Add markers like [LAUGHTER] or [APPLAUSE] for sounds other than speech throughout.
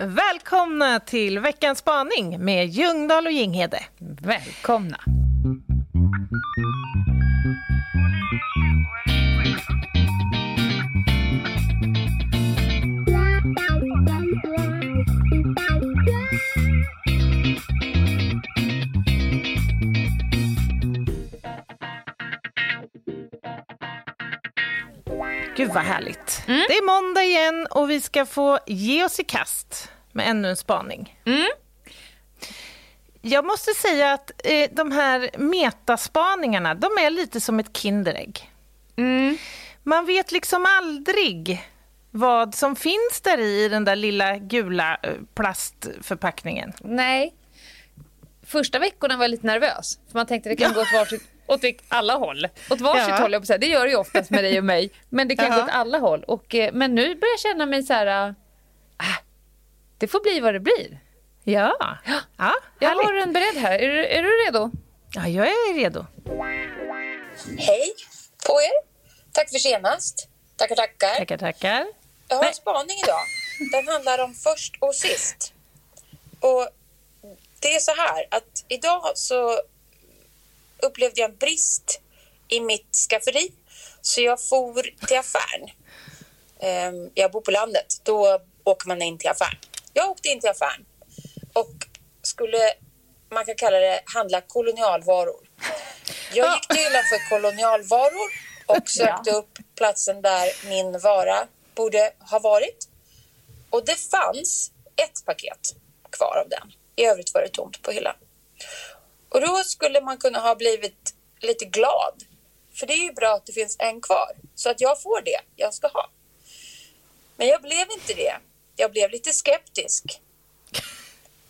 Välkomna till veckans spaning med Ljungdahl och Ginghede. Välkomna. Mm. Det är måndag igen och vi ska få ge oss i kast med ännu en spaning. Mm. Jag måste säga att eh, de här metaspaningarna, de är lite som ett Kinderägg. Mm. Man vet liksom aldrig vad som finns där i den där lilla gula eh, plastförpackningen. Nej. Första veckorna var jag lite nervös, för man tänkte att det kan ja. gå åt varsitt åt alla håll. Åt varsitt ja. håll, jag på säga. Det gör det ju oftast med dig och mig. Men det kan gå åt alla håll. Och, eh, men nu börjar jag känna mig så här... Äh, det får bli vad det blir. Ja. ja jag har den beredd här. Är, är du redo? Ja, jag är redo. Hej på er. Tack för senast. Tackar, tackar. Tackar, tackar. Jag har en spaning idag. Den handlar om först och sist. Och det är så här att idag så upplevde jag en brist i mitt skafferi. Så jag for till affären. Ehm, jag bor på landet. Då åker man in till affären. Jag åkte in till affären och skulle, man kan kalla det, handla kolonialvaror. Jag gick till hyllan för kolonialvaror och sökte upp platsen där min vara borde ha varit. Och det fanns ett paket kvar av den. I övrigt var det tomt på hyllan. Och då skulle man kunna ha blivit lite glad. För det är ju bra att det finns en kvar. Så att jag får det jag ska ha. Men jag blev inte det. Jag blev lite skeptisk.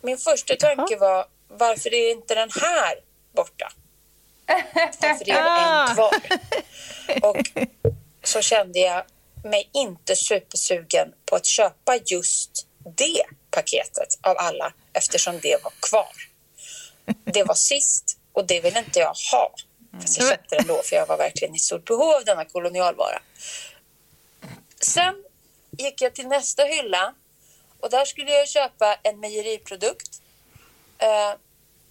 Min första tanke var, varför är inte den här borta? Varför är det en kvar? Och så kände jag mig inte supersugen på att köpa just det paketet av alla eftersom det var kvar. Det var sist och det vill inte jag ha. Fast jag köpte det ändå för jag var verkligen i stort behov av denna kolonialvara. Sen gick jag till nästa hylla och där skulle jag köpa en mejeriprodukt. Eh,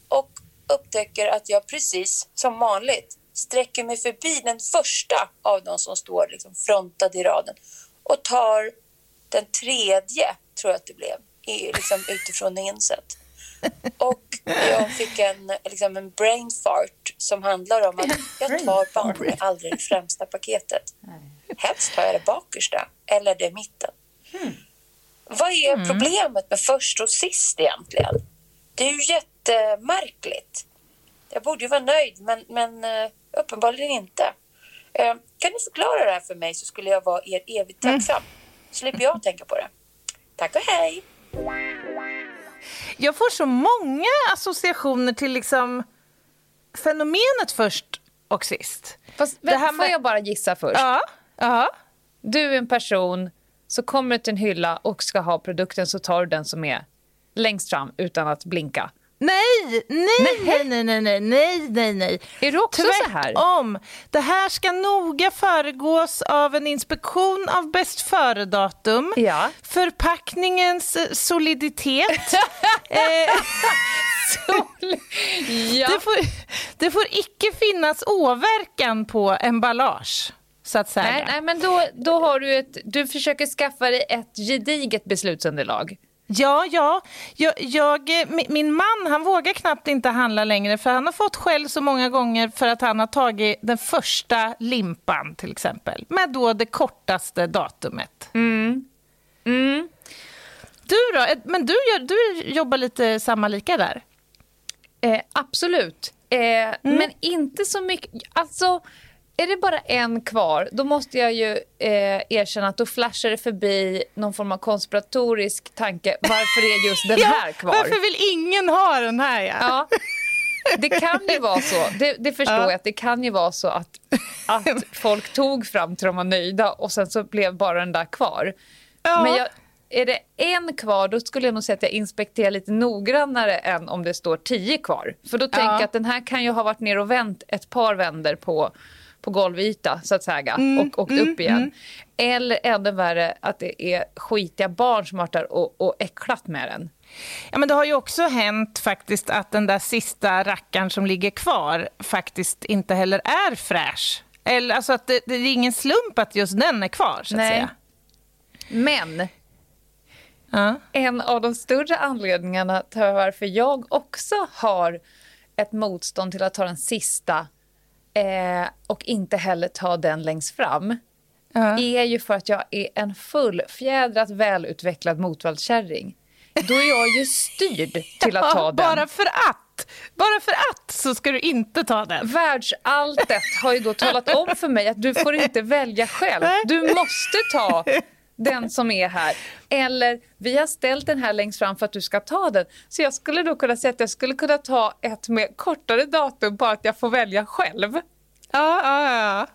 och upptäcker att jag precis som vanligt sträcker mig förbi den första av dem som står liksom frontad i raden och tar den tredje, tror jag att det blev, liksom utifrån insett. Och jag fick en, liksom en brain fart som handlar om att [LAUGHS] jag tar banne aldrig det främsta paketet. Helst tar jag det bakersta eller det mitten. Hmm. Vad är mm. problemet med först och sist egentligen? Det är ju jättemärkligt. Jag borde ju vara nöjd, men, men uh, uppenbarligen inte. Uh, kan ni förklara det här för mig så skulle jag vara er evigt mm. tacksam. Mm. slipper jag tänka på det. Tack och hej! Jag får så många associationer till liksom fenomenet först och sist. Fast, det här med... Får jag bara gissa först? Ja. ja. Du är en person, så kommer du till en hylla och ska ha produkten så tar du den som är längst fram utan att blinka. Nej, nej, nej, nej, nej, nej, nej, nej, nej. Är du också Tvärtom. så här? om. Det här ska noga föregås av en inspektion av bäst före-datum, ja. förpackningens eh, soliditet. [LAUGHS] eh, ja. det, får, det får icke finnas åverkan på emballage. Så att säga. Nej, nej men då, då har du ett, du försöker skaffa dig ett gediget beslutsunderlag. Ja, ja. Jag, jag, min man han vågar knappt inte handla längre för han har fått skäll så många gånger för att han har tagit den första limpan till exempel med då det kortaste datumet. Mm. Mm. Du då? Men du, du jobbar lite samma lika där? Eh, absolut. Eh, mm. Men inte så mycket. Alltså är det bara en kvar, då måste jag ju eh, erkänna att då flashar det förbi någon form av konspiratorisk tanke. Varför är just den [LAUGHS] här kvar? Varför vill ingen ha den här? Ja. ja. Det kan ju vara så, det, det förstår ja. jag, att det kan ju vara så att, att folk tog fram till de var nöjda och sen så blev bara den där kvar. Ja. Men jag, är det en kvar då skulle jag nog säga att jag inspekterar lite noggrannare än om det står tio kvar. För då tänker jag att den här kan ju ha varit ner och vänt ett par vänder på på golvyta så att säga mm, och åkt mm, upp igen. Mm. Eller ännu värre att det är skitiga barn som har varit och, och äcklat med den. Ja, men det har ju också hänt faktiskt att den där sista rackaren som ligger kvar faktiskt inte heller är fräsch. Eller, alltså att det, det är ingen slump att just den är kvar, så att Nej. säga. Men ja. en av de större anledningarna till varför jag också har ett motstånd till att ta den sista eh, och inte heller ta den längst fram ja. är ju för att jag är en fullfjädrat välutvecklad motvallskärring. Då är jag ju styrd till att ta ja, den. Bara för att! Bara för att så ska du inte ta den. Världsalltet har ju då talat om för mig att du får inte välja själv. Du måste ta den som är här. Eller, vi har ställt den här längst fram för att du ska ta den. Så jag skulle då kunna säga att jag skulle kunna ta ett med kortare datum, bara att jag får välja själv. Ja, ja, ja.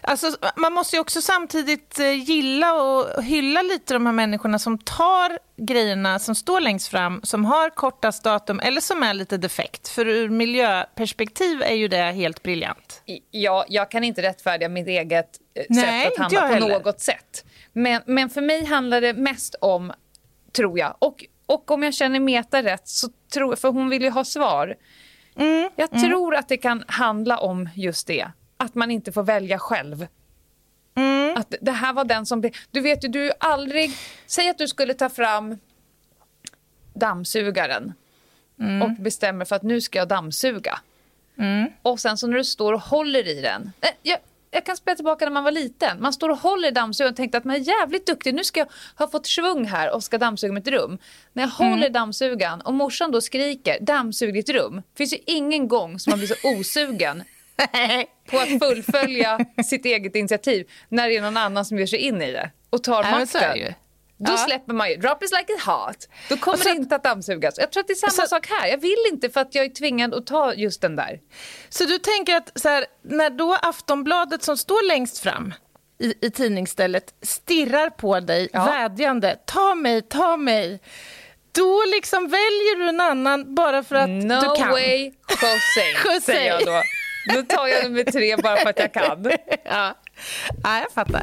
Alltså, man måste ju också samtidigt eh, gilla och hylla lite de här människorna som tar grejerna som står längst fram, som har kortast datum eller som är lite defekt. För ur miljöperspektiv är ju det helt briljant. Ja, jag kan inte rättfärdiga mitt eget eh, Nej, sätt att handla på heller. något sätt. Men, men för mig handlar det mest om, tror jag, och, och om jag känner Meta rätt, så tror, för hon vill ju ha svar. Mm, jag mm. tror att det kan handla om just det att man inte får välja själv. Mm. Att det här var den som. Du vet ju, du aldrig... Säg att du skulle ta fram dammsugaren mm. och bestämmer för att nu ska jag dammsuga. Mm. Och sen så när du står och håller i den. Eh, jag, jag kan spela tillbaka när man var liten. Man står och håller i dammsugaren och tänkte att man är jävligt duktig. Nu ska jag ha fått svung här och ska dammsuga mitt rum. När jag håller mm. dammsugaren och morsan då skriker dammsug ditt rum. finns ju ingen gång som man blir så [LAUGHS] osugen på att fullfölja sitt eget initiativ när det är någon annan som ger sig in i det och tar ja, makten. Då ja. släpper man ju. Drop is like a heart. Då kommer så, det inte att dammsugas. Jag tror att det är samma så, sak här. Jag vill inte för att jag är tvingad att ta just den där. Så du tänker att så här, när då Aftonbladet som står längst fram i, i tidningsstället stirrar på dig ja. vädjande, ta mig, ta mig. Då liksom väljer du en annan bara för att no du kan. No way, [LAUGHS] Jose, säger jag då. Då tar jag nummer tre bara för att jag kan. [LAUGHS] Ja, ja jag fattar.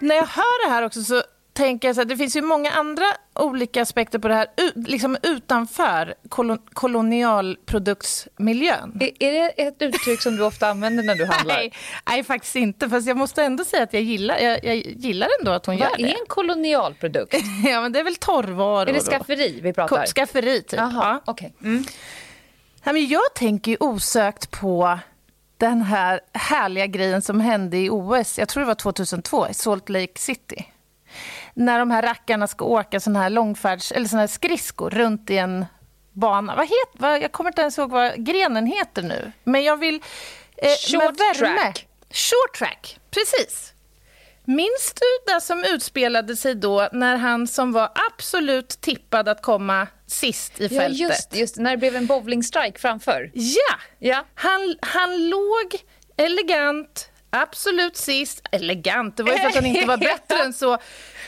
När jag hör det här också så tänker jag så här, det finns ju många andra olika aspekter på det här liksom utanför kolon, kolonialproduktsmiljön. Är, är det ett uttryck som du ofta använder när du handlar? nej, nej, faktiskt inte. Fast jag måste ändå säga att jag gillar, jag, jag gillar ändå att hon Vad gör det. Vad är en kolonialprodukt? [LAUGHS] ja, men det är väl torrvaror. Är det skafferi vi pratar? Skafferi, typ. Jaha, ja. Okay. Mm. Ja, men jag tänker ju osökt på den här härliga grejen som hände i OS, jag tror det var 2002, i Salt Lake City när de här rackarna ska åka sån här långfärds eller sån här skridskor runt i en bana. Vad heter, vad, jag kommer inte ens ihåg vad grenen heter nu. Men jag vill... Eh, Short track. Short track, precis. Minns du det som utspelade sig då när han som var absolut tippad att komma sist i fältet? Ja, just, just när det blev en bowlingstrike framför. Ja! ja. Han, han låg elegant, absolut sist. Elegant, det var ju för att han inte var [LAUGHS] bättre än så.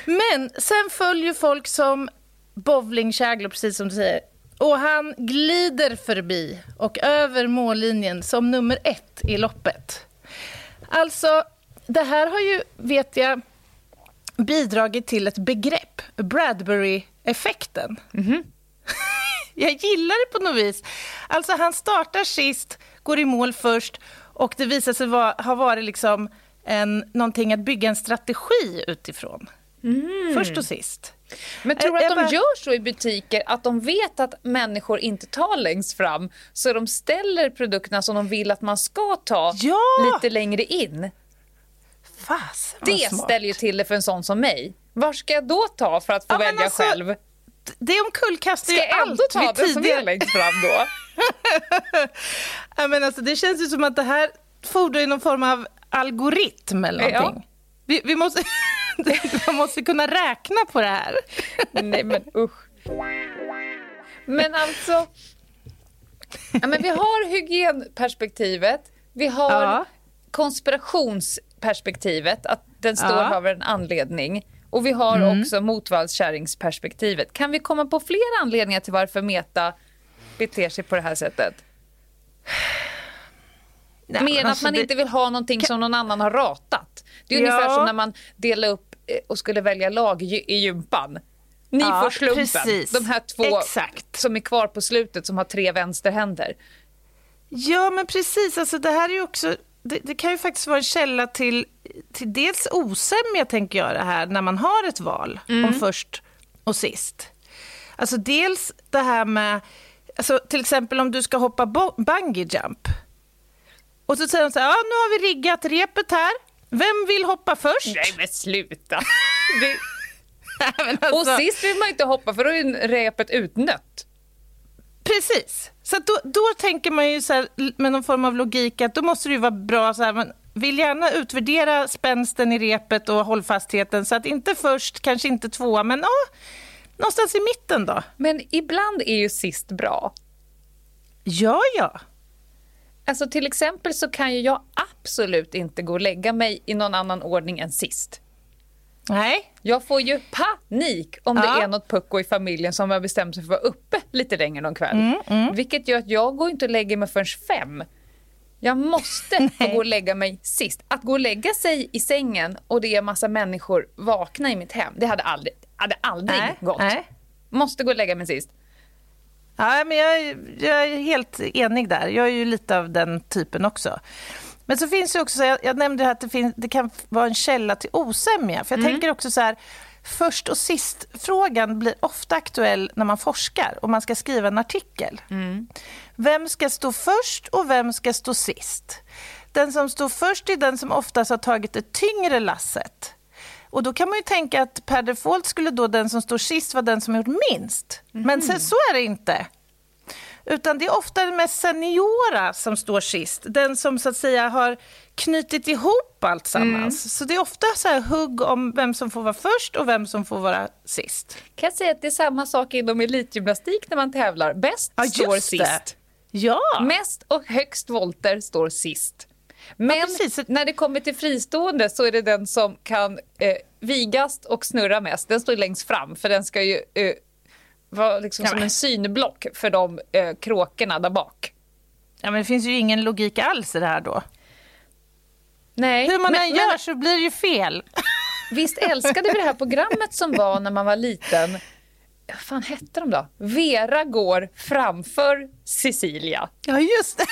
Men sen följer folk som bowlingkäglor, precis som du säger. Och han glider förbi och över mållinjen som nummer ett i loppet. Alltså, det här har ju, vet jag, bidragit till ett begrepp, Bradbury-effekten. Mm -hmm. [LAUGHS] jag gillar det på något vis. Alltså, han startar sist, går i mål först och det visar sig vara, ha varit liksom en, någonting att bygga en strategi utifrån. Mm. Först och sist. Men tror du att de gör så i butiker, att de vet att människor inte tar längst fram, så de ställer produkterna som de vill att man ska ta ja! lite längre in? Fasen Det smart. ställer ju till det för en sån som mig. Var ska jag då ta för att få ja, välja alltså, själv? Det omkullkastar ju allt Ska jag ändå ta det som är längst fram då? [LAUGHS] ja, men alltså, det känns ju som att det här fordrar någon form av algoritm eller någonting. Ja. Vi, vi måste... [LAUGHS] Man måste kunna räkna på det här. [LAUGHS] Nej, men usch. Men alltså... Ja, men vi har hygienperspektivet, vi har ja. Konspirationsperspektivet, att den står ja. av en anledning. Och vi har mm. också motvallskärringsperspektivet. Kan vi komma på fler anledningar till varför Meta beter sig på det här sättet? Nej, Mer än alltså att man det- inte vill ha någonting som någon annan har ratat. Det är Ja. ungefär som när man delar upp eh, och skulle välja lag i i gympan. Ni Ja, får slumpen. precis. De här två Exakt. som är kvar på slutet som har tre vänsterhänder. Ja, men precis. Alltså, det här är ju också... Det, det kan ju faktiskt vara en källa till, till dels osämja, tänker jag, det här, när man har ett val om först och sist. Alltså dels det här med... Alltså, till exempel om du ska hoppa bungee jump. Och så säger de så här, ja, nu har vi riggat repet här. Vem vill hoppa först? Nej men sluta. [LAUGHS] Det... [LAUGHS] Men Och alltså- sist vill man inte hoppa för då är repet utnött. Precis. Så då, då tänker man ju så här, med någon form av logik att då måste det ju vara bra så här, man vill gärna utvärdera spänsten i repet och hållfastheten så att inte först, kanske inte tvåa, men ja, någonstans i mitten då. Men ibland är ju sist bra. Ja, ja. Alltså till exempel så kan ju jag absolut inte gå och lägga mig i någon annan ordning än sist. Nej. Jag får ju panik om det Ja. är något pucko i familjen som har bestämt sig för att vara uppe lite längre någon kväll. Mm, Vilket gör att jag går inte och lägger mig förrän fem. Jag måste [LAUGHS] få gå och lägga mig sist. Att gå och lägga sig i sängen och det är massa människor vakna i mitt hem, det hade aldrig, hade aldrig Nej, gått. nej. Måste gå och lägga mig sist. Ja, men jag, jag är helt enig där. Jag är ju lite av den typen också. Men så finns det också, jag, jag nämnde att det, finns, det kan vara en källa till osämja. För jag tänker också så här, först och sist-frågan blir ofta aktuell när man forskar och man ska skriva en artikel. Vem ska stå först och vem ska stå sist? Den som står först är den som oftast har tagit det tyngre lasset. Och då kan man ju tänka att per default skulle då den som står sist vara den som gjort minst. Men sen, så är det inte. Utan det är ofta den mest seniora som står sist. Den som så att säga har knutit ihop allt sammans. Så det är ofta så här hugg om vem som får vara först och vem som får vara sist. Kan jag säga att det är samma sak inom elitgymnastik när man tävlar. Bäst Ja, står sist. Ja, Mest och högst volter står sist. Men Ja, när det kommer till fristående så är det den som kan eh, vigast och snurra mest. Den står längst fram för den ska ju eh, vara liksom som men- en synblock för de eh, kråkorna där bak. ja men det finns ju ingen logik alls i det här då. Nej, Hur man men, än gör så blir det ju fel. Visst älskade vi det här programmet som var när man var liten? Vad fan hette de då? Vera går framför Cecilia. Ja, just det.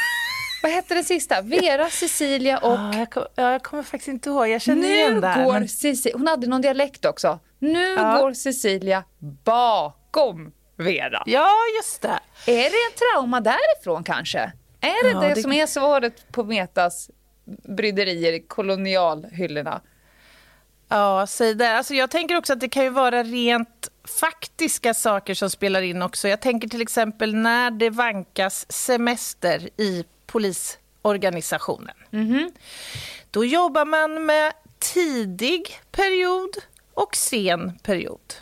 Vad hette den sista? Vera, Cecilia och... Ja, jag, kom, ja, jag kommer faktiskt inte ihåg. Jag känner Nu igen det här. går men- Cecilia... Hon hade någon dialekt också. Nu Ja. går Cecilia bakom Vera. Ja, just det. Är det en trauma därifrån kanske? Är det Ja, det, det- som är svaret på Metas bryderier i kolonialhyllorna? Ja, säg det. Alltså jag tänker också att det kan ju vara rent faktiska saker som spelar in också. Jag tänker till exempel när det vankas semester i polisorganisationen. Då jobbar man med tidig period och sen period.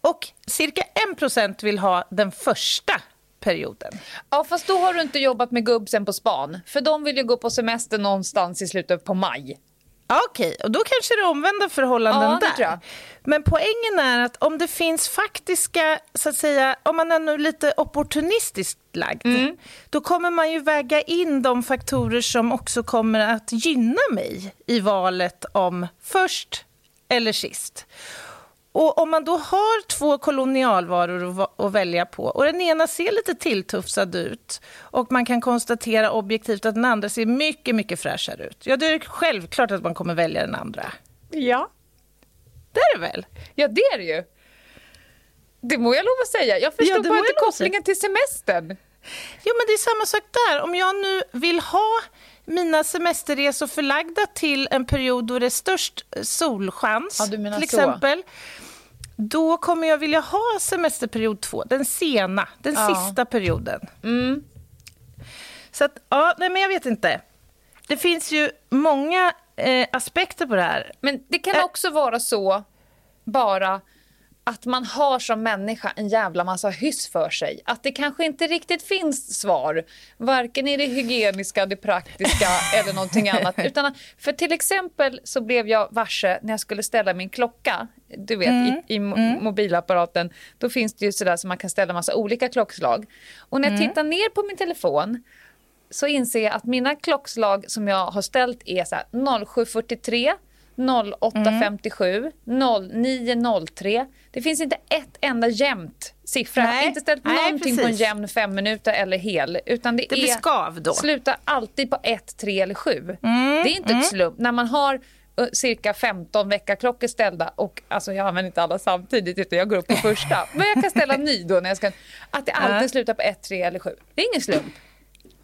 Och cirka 1% vill ha den första perioden. Ja, fast då har du inte jobbat med gubbsen på span. För de vill ju gå på semester någonstans i slutet på maj. Okej, och då kanske det är omvända förhållanden Ja, där. Men poängen är att om det finns faktiska, så att säga, om man är nu lite opportunistiskt lagd, Mm. då kommer man ju väga in de faktorer som också kommer att gynna mig i valet om först eller sist. Och om man då har två kolonialvaror att, välja på och den ena ser lite tilltufsad ut och man kan konstatera objektivt att den andra ser mycket, mycket fräschare ut. Ja, då är det självklart att man kommer välja den andra. Ja. Det är det väl? Ja, det är det ju. Det må jag lov att säga. Jag förstår Ja, bara inte kopplingen till semestern. Jo, men det är samma sak där. Om jag nu vill ha mina semesterresor förlagda till en period då det är störst solchans, Ja, till så. exempel, då kommer jag vilja ha semesterperiod två, den sena, den Ja. sista perioden. Så att, ja, nej, men jag vet inte. Det finns ju många eh, aspekter på det här. Men det kan Ä- också vara så bara att man har som människa en jävla massa hyss för sig. Att det kanske inte riktigt finns svar, varken i det hygieniska, det praktiska [LAUGHS] eller någonting annat. Utan, för till exempel så blev jag varse när jag skulle ställa min klocka, du vet mm. i, i mm. mobilapparaten, då finns det ju sådär så man kan ställa massa olika klockslag. Och när jag mm. tittar ner på min telefon så inser jag att mina klockslag som jag har ställt är så 07.43, 08.57, mm. 09.03. Det finns inte ett enda jämnt siffra. Nej. Inte ställt Nej, någonting precis. på en jämn fem minuter eller hel. Utan det, det är, skav då. slutar alltid på 1, 3 eller 7. Mm. Det är inte mm. ett slump. När man har uh, cirka 15 väckarklockor ställda och alltså jag använder inte alla samtidigt utan jag går upp på första. Men jag kan ställa [LAUGHS] ny då när jag ska... Att det alltid slutar på 1, 3 eller 7. Det är ingen slump.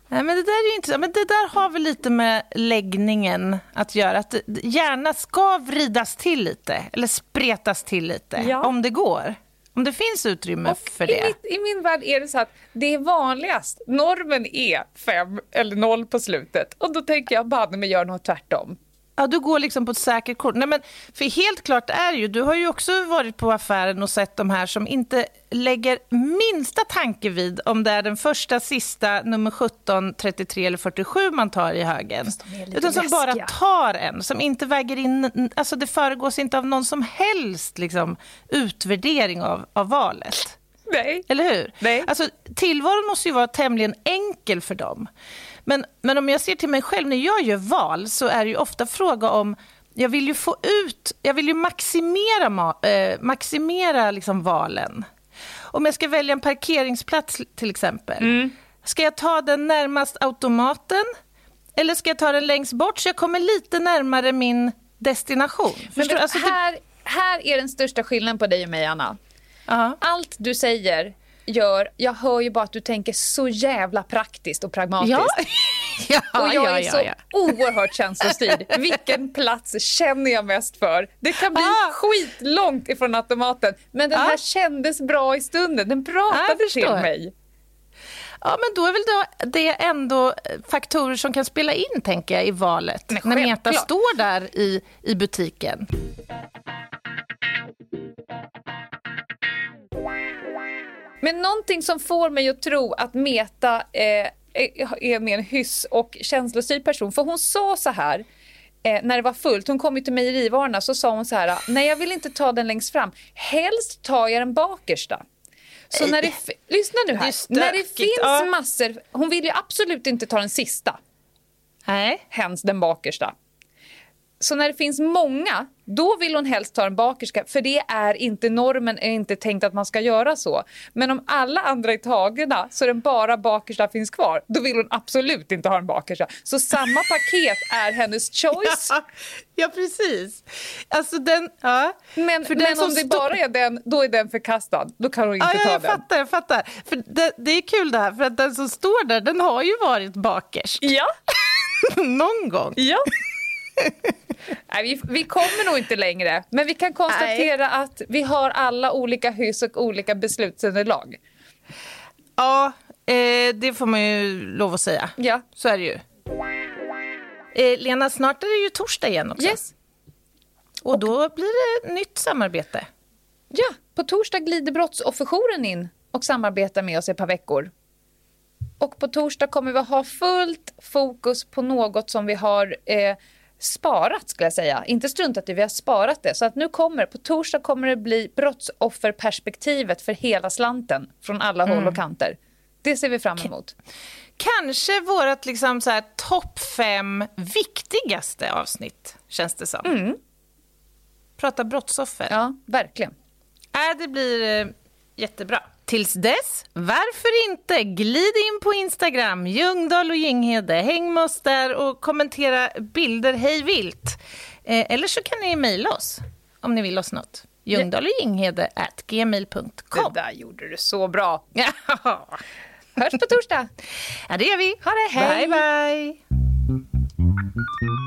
Nej, men det där är intressant. Men det där har väl lite med läggningen att göra. Att gärna ska vridas till lite, eller spretas till lite, ja. om det går. Om det finns utrymme och för det. I, mitt, I min värld är det så att det är vanligast. Normen är fem eller noll på slutet. Och då tänker jag banne mig göra något tvärtom. Ja, du går liksom på ett säkert kort. Nej, men för helt klart är ju, du har ju också varit på affären och sett de här som inte lägger minsta tanke vid om det är den första, sista, nummer 17, 33 eller 47 man tar i högen. Utan som läskiga. bara tar en, som inte väger in, alltså det föregås inte av någon som helst liksom, utvärdering av, av valet. Nej. Eller hur? Nej. Alltså, tillvaron måste ju vara tämligen enkel för dem. Men, men om jag ser till mig själv, när jag gör val så är det ju ofta fråga om jag vill ju få ut, jag vill ju maximera, eh, maximera liksom valen. Om jag ska välja en parkeringsplats till exempel, mm. ska jag ta den närmast automaten eller ska jag ta den längst bort så jag kommer lite närmare min destination? Men vet, alltså, här, här är den största skillnaden på dig och mig, Anna. Uh -huh. Allt du säger gör, jag hör ju bara att du tänker så jävla praktiskt och pragmatiskt. Ja. [LAUGHS] ja och jag är ja, så ja. oerhört känslostyrd. [LAUGHS] Vilken plats känner jag mest för? Det kan bli ah. skitlångt ifrån automaten, men den ah. här kändes bra i stunden. Den pratade ah, till mig. Ja, men då är väl det ändå faktorer som kan spela in, tänker jag, i valet. Men när Meta står där i, i butiken. Men någonting som får mig att tro att Meta eh, är mer en hyss och känslostyrd person. För hon sa så här eh, när det var fullt, hon kom ju till mejerivarorna, så sa hon så här, nej jag vill inte ta den längst fram, helst tar jag den bakersta. Så när det, lyssna nu här, det när det finns ja. massor, hon vill ju absolut inte ta den sista. Nej. Hens den bakersta. Så när det finns många, då vill hon helst ta en bakerska för det är inte normen, är inte tänkt att man ska göra så. Men om alla andra är tagna så den bara bakersta finns kvar, då vill hon absolut inte ha en bakerska. Så samma paket är hennes choice. [LAUGHS] Ja, ja precis. Alltså den, ja. Men, för men om det bara är den, då är den förkastad. Då kan hon inte ja, ta jag den. Fattar, jag fattar. För det, det är kul det här, för att den som står där, den har ju varit bakerst. Ja. [LAUGHS] Någon gång. Ja. [LAUGHS] Nej, vi, vi kommer nog inte längre, men vi kan konstatera Nej. att vi har alla olika hyss och olika beslutsunderlag. Ja, eh, det får man ju lov att säga. Ja. Så är det ju. Eh, Lena, snart är det ju torsdag igen också. Yes. Och, då blir det nytt samarbete. Ja, på torsdag glider Brottsofferjouren in och samarbetar med oss i ett par veckor. Och på torsdag kommer vi ha fullt fokus på något som vi har eh, sparat skulle jag säga. Inte struntat i, vi har sparat det. Så att nu kommer, på torsdag kommer det bli brottsofferperspektivet för hela slanten från alla mm. håll och kanter. Det ser vi fram emot. Kanske vårt liksom topp fem viktigaste avsnitt, känns det som. Mm. Prata brottsoffer. Ja, verkligen. Äh, det blir eh, jättebra. Tills dess, varför inte? Glid in på Instagram, Ljungdahl och Ginghede. Häng med oss där och kommentera bilder hej vilt. Eh, eller så kan ni mejla oss om ni vill oss något. Ljungdahl och Ginghede at gmail.com. Det där gjorde du så bra. [LAUGHS] Hörs på torsdag. Ja, det gör vi. Ha det, hej. Bye, bye.